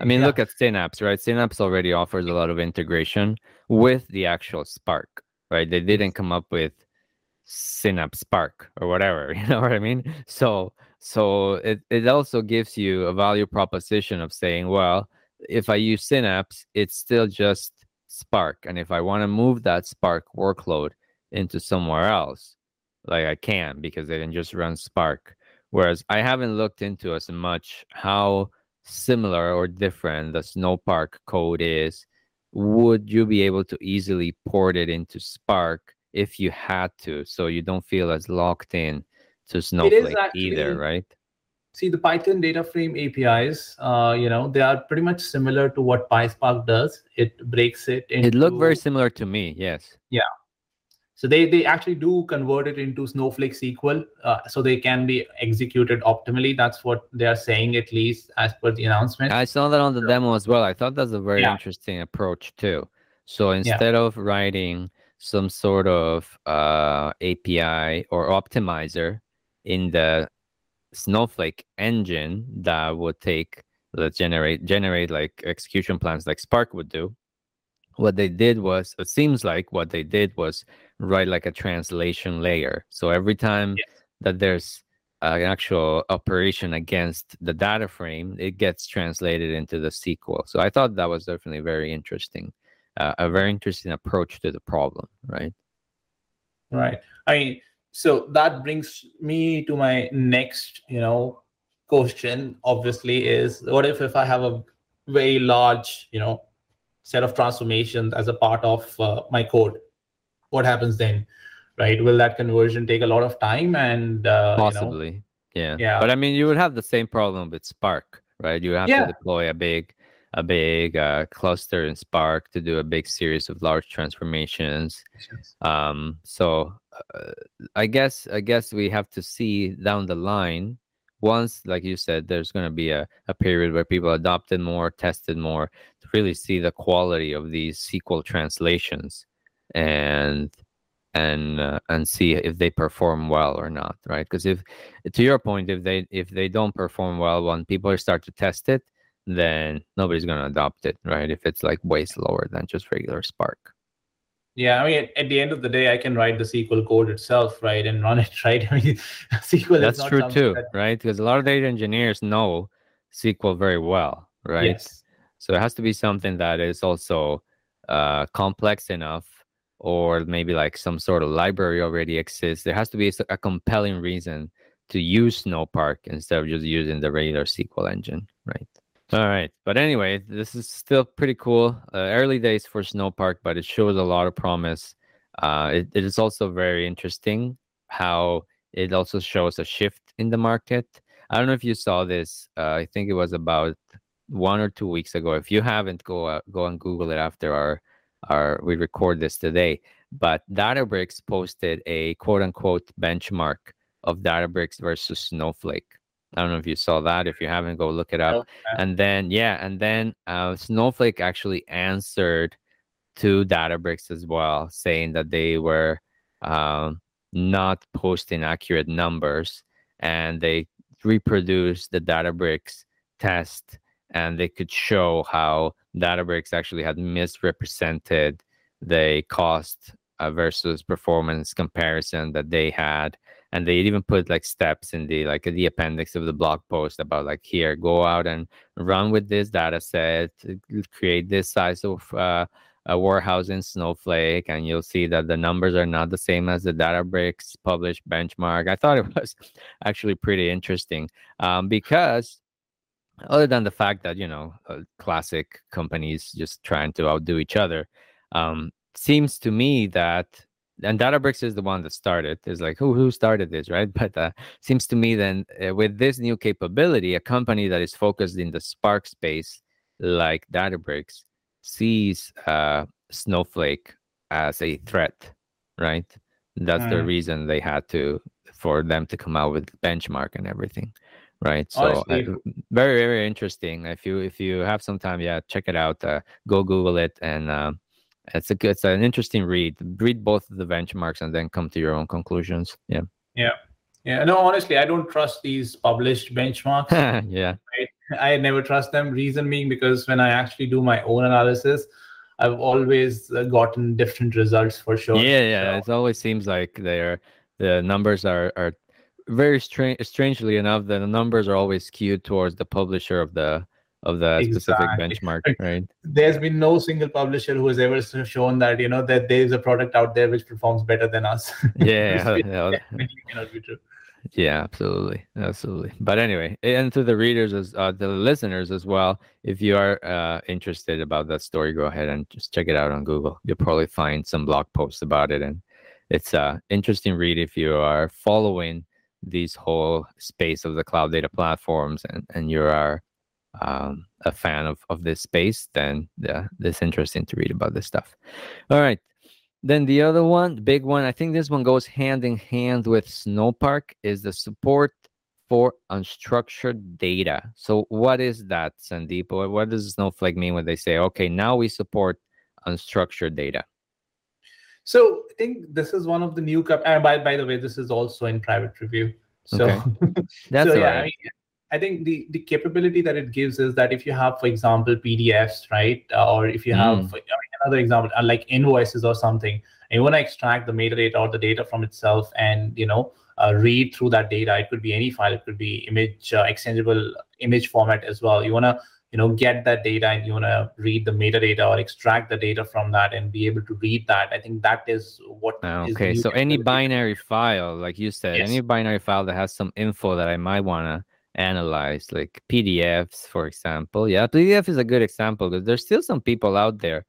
i mean yeah. look at synapse right synapse already offers a lot of integration with the actual spark right they didn't come up with synapse spark or whatever you know what i mean so so it, it also gives you a value proposition of saying, well, if I use Synapse, it's still just Spark. And if I want to move that Spark workload into somewhere else, like I can because they can just run Spark. Whereas I haven't looked into as much how similar or different the Snowpark code is. Would you be able to easily port it into Spark if you had to, so you don't feel as locked in to Snowflake actually, either, right? See, the Python data frame APIs, uh, you know, they are pretty much similar to what PySpark does. It breaks it into... It looked very similar to me, yes. Yeah. So they, they actually do convert it into Snowflake SQL, uh, so they can be executed optimally. That's what they are saying, at least as per the announcement. I saw that on the demo as well. I thought that's a very yeah. interesting approach too. So instead yeah. of writing some sort of uh, API or optimizer in the Snowflake engine that would take let's generate generate like execution plans like Spark would do. What they did was it seems like what they did was write like a translation layer. So every time yes. that there's an actual operation against the data frame, it gets translated into the SQL. So I thought that was definitely very interesting, uh, a very interesting approach to the problem, right? Right. I mean, so that brings me to my next you know question obviously is what if if i have a very large you know set of transformations as a part of uh, my code what happens then right will that conversion take a lot of time and uh, possibly you know, yeah yeah but i mean you would have the same problem with spark right you have yeah. to deploy a big a big uh, cluster in Spark to do a big series of large transformations. Um, so uh, I guess I guess we have to see down the line. Once, like you said, there's going to be a, a period where people adopted more, tested more to really see the quality of these SQL translations, and and uh, and see if they perform well or not, right? Because if, to your point, if they if they don't perform well when people start to test it, then nobody's going to adopt it, right? If it's like way slower than just regular Spark. Yeah, I mean, at the end of the day, I can write the SQL code itself, right, and run it, right? I mean, SQL. That's true too, that... right? Because a lot of data engineers know SQL very well, right? Yes. So it has to be something that is also uh, complex enough, or maybe like some sort of library already exists. There has to be a compelling reason to use Snowpark instead of just using the regular SQL engine, right? All right. But anyway, this is still pretty cool. Uh, early days for Snowpark, but it shows a lot of promise. Uh, it, it is also very interesting how it also shows a shift in the market. I don't know if you saw this. Uh, I think it was about one or two weeks ago. If you haven't, go uh, go and Google it after our our we record this today. But Databricks posted a quote unquote benchmark of Databricks versus Snowflake. I don't know if you saw that. If you haven't, go look it up. Okay. And then, yeah, and then uh, Snowflake actually answered to Databricks as well, saying that they were um, not posting accurate numbers, and they reproduce the Databricks test and they could show how Databricks actually had misrepresented the cost uh, versus performance comparison that they had. And they even put like steps in the like the appendix of the blog post about like here go out and run with this data set create this size of uh, a warehouse in snowflake and you'll see that the numbers are not the same as the databricks published benchmark. I thought it was actually pretty interesting um, because other than the fact that you know uh, classic companies just trying to outdo each other um, seems to me that and Databricks is the one that started. It's like who who started this, right? But uh, seems to me then uh, with this new capability, a company that is focused in the Spark space like Databricks sees uh, Snowflake as a threat, right? That's the reason they had to for them to come out with benchmark and everything, right? So uh, very very interesting. If you if you have some time, yeah, check it out. Uh, go Google it and um, it's a good, it's an interesting read. Read both of the benchmarks and then come to your own conclusions. Yeah. Yeah. Yeah. No, honestly, I don't trust these published benchmarks. yeah. I, I never trust them. Reason being because when I actually do my own analysis, I've always uh, gotten different results for sure. Yeah, yeah. So. It always seems like they're the numbers are are very strange. Strangely enough, the numbers are always skewed towards the publisher of the of the exactly. specific benchmark, right? There's been no single publisher who has ever shown that you know that there is a product out there which performs better than us. Yeah, yeah. cannot be true. Yeah, absolutely, absolutely. But anyway, and to the readers as uh, the listeners as well, if you are uh, interested about that story, go ahead and just check it out on Google. You'll probably find some blog posts about it, and it's a uh, interesting read if you are following this whole space of the cloud data platforms and and you are um, a fan of, of this space, then yeah, it's interesting to read about this stuff. All right. Then the other one, the big one, I think this one goes hand in hand with Snowpark, is the support for unstructured data. So what is that, Sandeep? What does Snowflake mean when they say, okay, now we support unstructured data? So I think this is one of the new. cup. And by by the way, this is also in private review. So okay. that's so, yeah, right. I mean, I think the the capability that it gives is that if you have, for example, PDFs, right, uh, or if you have mm. another example uh, like invoices or something, and you want to extract the metadata or the data from itself, and you know uh, read through that data. It could be any file. It could be image uh, exchangeable image format as well. You want to you know get that data and you want to read the metadata or extract the data from that and be able to read that i think that is what ah, okay is so any binary file like you said yes. any binary file that has some info that i might want to analyze like PDFs, for example. Yeah, PDF is a good example because there's still some people out there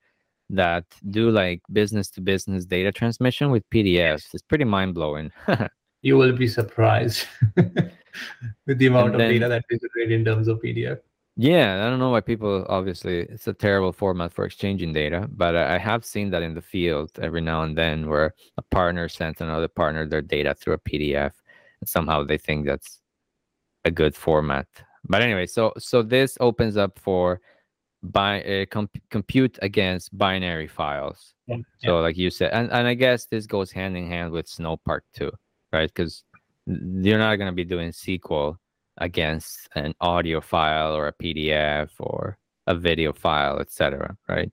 that do like business to business data transmission with PDFs. It's pretty mind blowing. you will be surprised with the amount of data that is generated in terms of PDF. Yeah, I don't know why people obviously it's a terrible format for exchanging data, but I have seen that in the field every now and then where a partner sends another partner their data through a PDF and somehow they think that's a good format. But anyway, so so this opens up for by uh, comp- compute against binary files. Yeah. So like you said, and, and I guess this goes hand in hand with Snowpark too, right? Because you're not going to be doing SQL against an audio file or a PDF or a video file, etc. Right?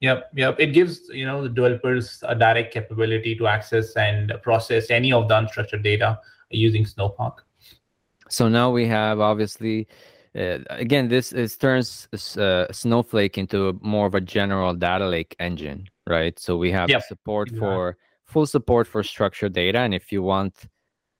Yep, yep. It gives you know the developers a direct capability to access and process any of the unstructured data using Snowpark. So now we have obviously, uh, again, this is turns uh, Snowflake into more of a general data lake engine, right? So we have yep. support yeah. for full support for structured data, and if you want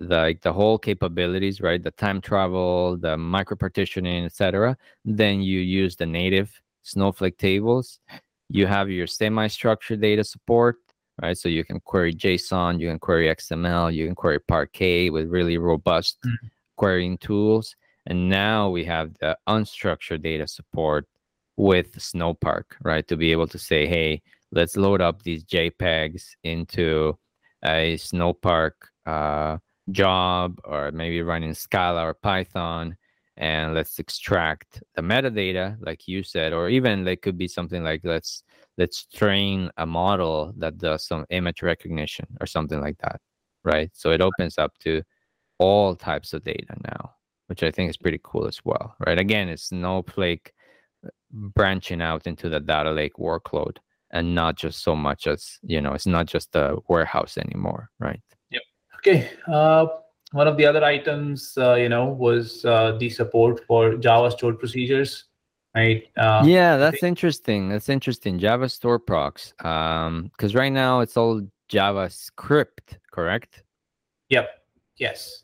like the whole capabilities, right, the time travel, the micro partitioning, etc., then you use the native Snowflake tables. You have your semi-structured data support, right? So you can query JSON, you can query XML, you can query Parquet with really robust mm-hmm querying tools. And now we have the unstructured data support with Snowpark, right? To be able to say, hey, let's load up these JPEGs into a Snowpark uh, job or maybe running Scala or Python and let's extract the metadata like you said or even it could be something like let's let's train a model that does some image recognition or something like that right so it opens up to all types of data now, which I think is pretty cool as well, right? Again, it's Snowflake uh, branching out into the data lake workload and not just so much as you know it's not just a warehouse anymore right okay uh, one of the other items uh, you know was uh, the support for java stored procedures right? Uh, yeah that's interesting. That's interesting. Java store procs um because right now it's all javascript correct? Yep yes.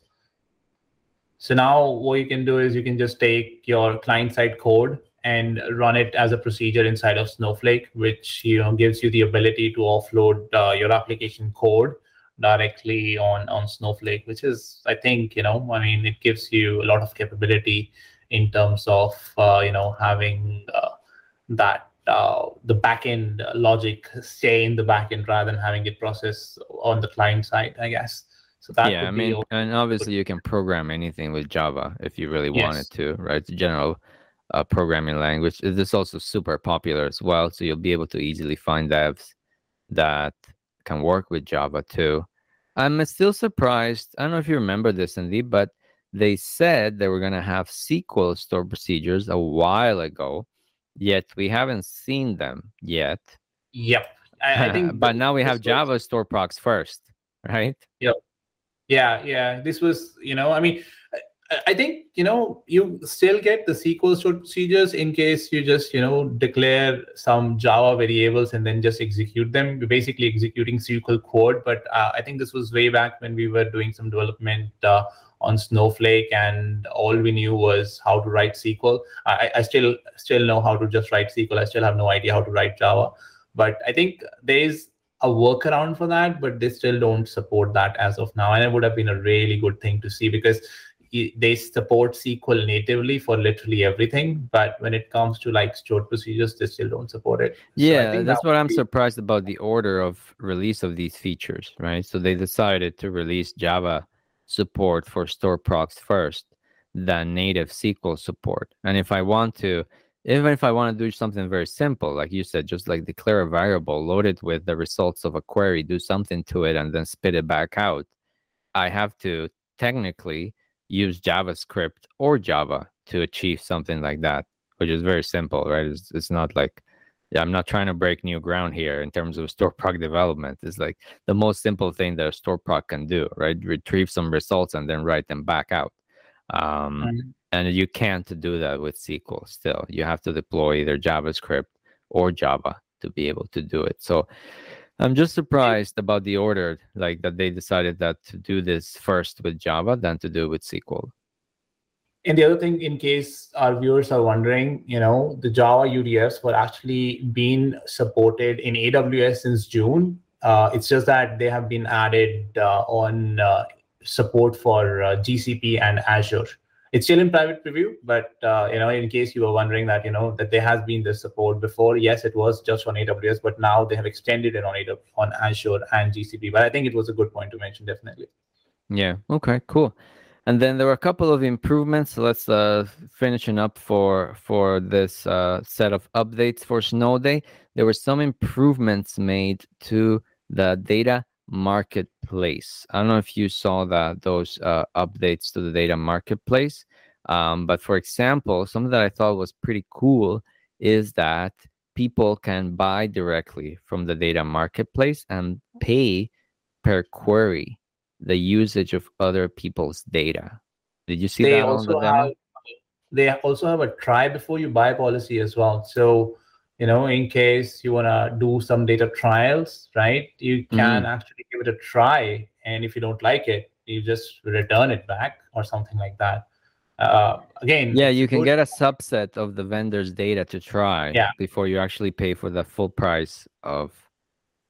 So now what you can do is you can just take your client side code and run it as a procedure inside of Snowflake, which you know gives you the ability to offload uh, your application code directly on on Snowflake, which is I think you know I mean it gives you a lot of capability in terms of uh, you know having uh, that uh, the backend logic stay in the backend rather than having it process on the client side, I guess. So that yeah, I mean, and obviously you can program anything with Java if you really yes. wanted to, right? It's general uh, programming language. Is also super popular as well. So you'll be able to easily find devs that can work with Java too. I'm uh, still surprised. I don't know if you remember this, Sandeep, but they said they were going to have SQL store procedures a while ago, yet we haven't seen them yet. Yep. I, I think but now we have Java store procs first, right? Yep. Yeah, yeah. This was, you know, I mean, I think you know you still get the SQL procedures in case you just you know declare some Java variables and then just execute them. You're basically executing SQL code. But uh, I think this was way back when we were doing some development uh, on Snowflake, and all we knew was how to write SQL. I, I still still know how to just write SQL. I still have no idea how to write Java. But I think there is a workaround for that, but they still don't support that as of now. And it would have been a really good thing to see because they support SQL natively for literally everything, but when it comes to like stored procedures, they still don't support it. Yeah, so that's that what I'm be... surprised about the order of release of these features, right? So they decided to release Java support for store procs first than native SQL support. And if I want to, even if I want to do something very simple, like you said, just like declare a variable, load it with the results of a query, do something to it, and then spit it back out, I have to technically use JavaScript or Java to achieve something like that, which is very simple, right? It's, it's not like, yeah, I'm not trying to break new ground here in terms of store proc development. It's like the most simple thing that a store proc can do, right? Retrieve some results and then write them back out. Um, mm-hmm. And you can't do that with SQL still. You have to deploy either JavaScript or Java to be able to do it. So I'm just surprised about the order, like that they decided that to do this first with Java than to do with SQL. And the other thing, in case our viewers are wondering, you know, the Java UDFs were actually being supported in AWS since June. Uh, it's just that they have been added uh, on uh, support for uh, GCP and Azure it's still in private preview but uh, you know in case you were wondering that you know that there has been this support before yes it was just on aws but now they have extended it on AWS, on azure and gcp but i think it was a good point to mention definitely. Yeah. Okay cool. And then there were a couple of improvements. So let's uh finishing up for for this uh set of updates for snow day there were some improvements made to the data marketplace. I don't know if you saw that those uh, updates to the data marketplace. Um, but for example, something that I thought was pretty cool is that people can buy directly from the data marketplace and pay per query the usage of other people's data. Did you see they that also have, They also have a try before you buy policy as well. So you know in case you want to do some data trials right you can mm. actually give it a try and if you don't like it you just return it back or something like that uh, again yeah you can get a subset of the vendor's data to try yeah. before you actually pay for the full price of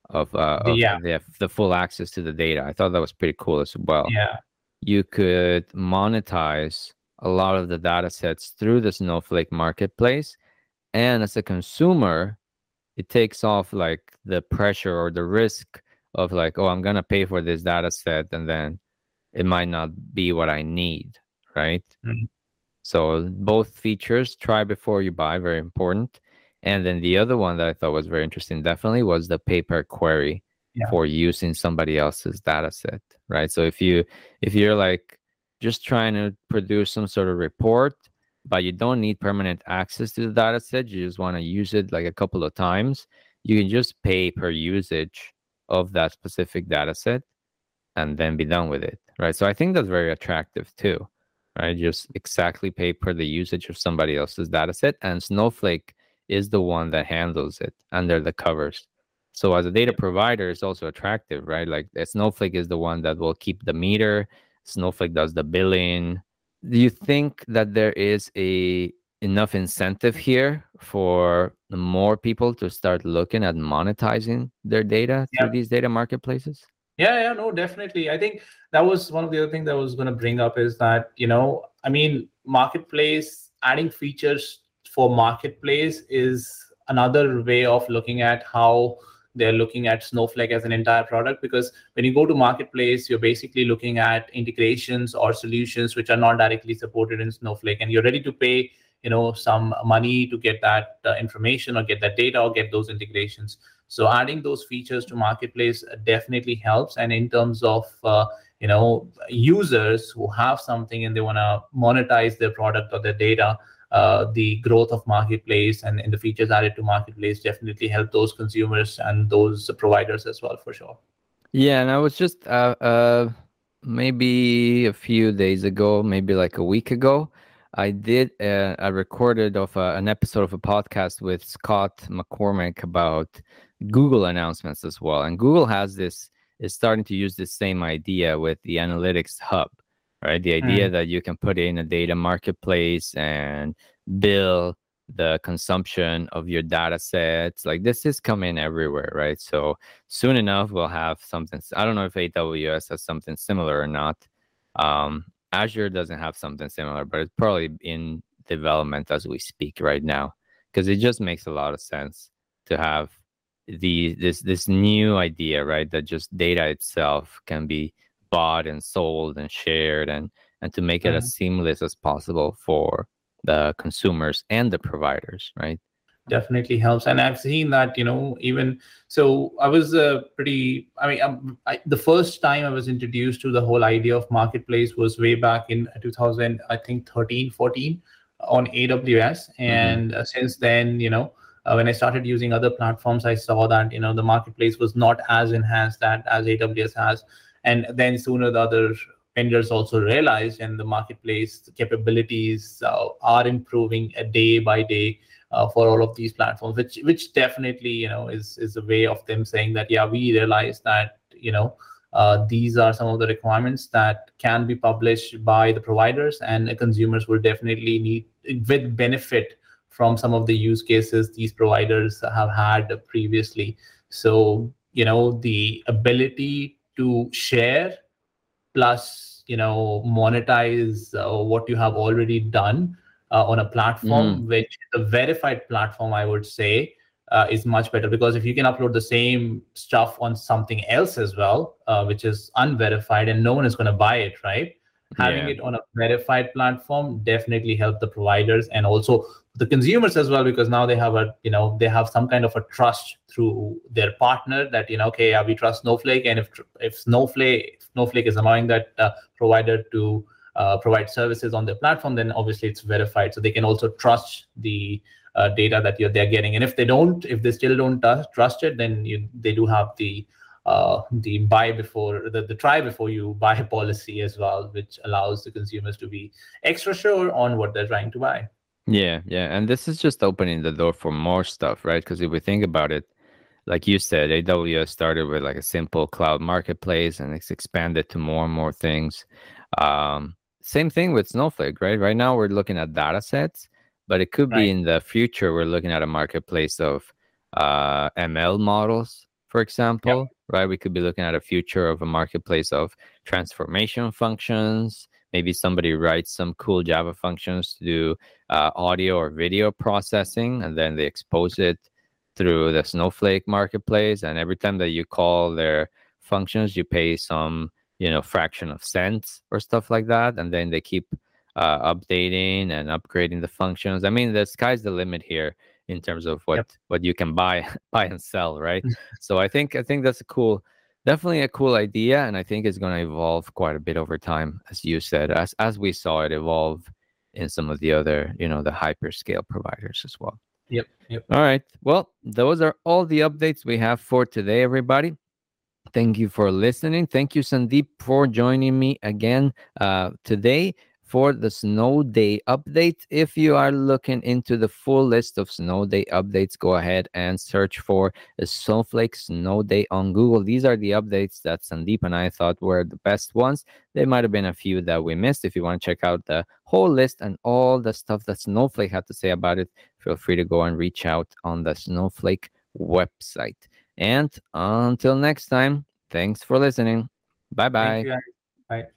of, uh, of yeah. the, the full access to the data i thought that was pretty cool as well yeah you could monetize a lot of the data sets through the snowflake marketplace and as a consumer it takes off like the pressure or the risk of like oh i'm gonna pay for this data set and then it might not be what i need right mm-hmm. so both features try before you buy very important and then the other one that i thought was very interesting definitely was the pay per query yeah. for using somebody else's data set right so if you if you're like just trying to produce some sort of report, but you don't need permanent access to the data set. You just want to use it like a couple of times. You can just pay per usage of that specific data set and then be done with it. Right. So I think that's very attractive too. Right. Just exactly pay per the usage of somebody else's data set. And Snowflake is the one that handles it under the covers. So as a data provider, it's also attractive, right? Like eh, Snowflake is the one that will keep the meter. Snowflake does the billing. Do you think that there is a enough incentive here for more people to start looking at monetizing their data yeah. through these data marketplaces? Yeah, yeah, no, definitely. I think that was one of the other things that I was going to bring up is that, you know, I mean, marketplace adding features for marketplace is another way of looking at how they're looking at Snowflake as an entire product because when you go to marketplace, you're basically looking at integrations or solutions which are not directly supported in Snowflake, and you're ready to pay you know some money to get that uh, information or get that data or get those integrations. So adding those features to marketplace definitely helps. And in terms of uh, you know users who have something and they want to monetize their product or their data uh, the growth of marketplace and, and the features added to marketplace definitely help those consumers and those providers as well for sure. Yeah and i was just uh, uh, maybe a few days ago maybe like a week ago i did uh, a recorded of a, an episode of a podcast with scott mccormack about google announcements as well. And google has this is starting to use the same idea with the analytics hub right? The idea mm. that you can put in a data marketplace and bill the consumption of your data sets like this is coming everywhere right so soon enough we'll have something i don't know if aws has something similar or not um, azure doesn't have something similar but it's probably in development as we speak right now because it just makes a lot of sense to have the this this new idea right that just data itself can be bought and sold and shared and and to make it mm-hmm. as seamless as possible for the consumers and the providers right definitely helps and i've seen that you know even so i was uh, pretty i mean um, I, the first time i was introduced to the whole idea of marketplace was way back in 2000 i think 13 14 on aws mm-hmm. and mm-hmm. since then you know uh, when i started using other platforms i saw that you know the marketplace was not as enhanced that as aws has and then sooner the other vendors also realized and the marketplace capabilities uh, are improving day by day uh, for all of these platforms which which definitely you know is is a way of them saying that yeah we realize that you know uh, these are some of the requirements that can be published by the providers and the consumers will definitely need with benefit from some of the use cases these providers have had previously. So you know the ability to share plus you know monetize uh, what you have already done uh, on a platform mm. which the verified platform i would say uh, is much better because if you can upload the same stuff on something else as well uh, which is unverified and no one is going to buy it right having yeah. it on a verified platform definitely help the providers and also the consumers as well because now they have a you know they have some kind of a trust through their partner that you know okay yeah, we trust snowflake and if if snowflake snowflake is allowing that uh, provider to uh, provide services on their platform then obviously it's verified. So they can also trust the uh, data that you're they're getting. And if they don't if they still don't trust it then you, they do have the uh, the buy before the, the try before you buy policy as well which allows the consumers to be extra sure on what they're trying to buy yeah, yeah. And this is just opening the door for more stuff, right? Because if we think about it, like you said, AWS started with like a simple cloud marketplace and it's expanded to more and more things. Um, same thing with Snowflake, right? Right now we're looking at data sets, but it could right. be in the future we're looking at a marketplace of uh, ML models, for example, yep. right? We could be looking at a future of a marketplace of transformation functions, maybe somebody writes some cool Java functions to do uh, audio or video processing, and then they expose it through the Snowflake marketplace. And every time that you call their functions, you pay some, you know, fraction of cents or stuff like that, and then they keep uh, updating and upgrading the functions. I mean, the sky's the limit here in terms of what yep. what you can buy buy and sell, right? so I think I think that's a cool definitely a cool idea, and I think it's going to evolve quite a bit over time, as you said, as as we saw it evolve in some of the other, you know, the hyperscale providers as well. Yep. Yep. All right. Well, those are all the updates we have for today, everybody. Thank you for listening. Thank you, Sandeep, for joining me again uh, today for the snow day update. If you are looking into the full list of snow day updates, go ahead and search for Snowflake Snow Day on Google. These are the updates that Sandeep and I thought were the best ones. There might have been a few that we missed. If you want to check out the whole list and all the stuff that Snowflake had to say about it, feel free to go and reach out on the Snowflake website. And until next time, thanks for listening. Bye bye. Bye.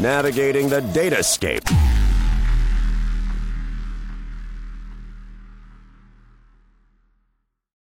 Navigating the datascape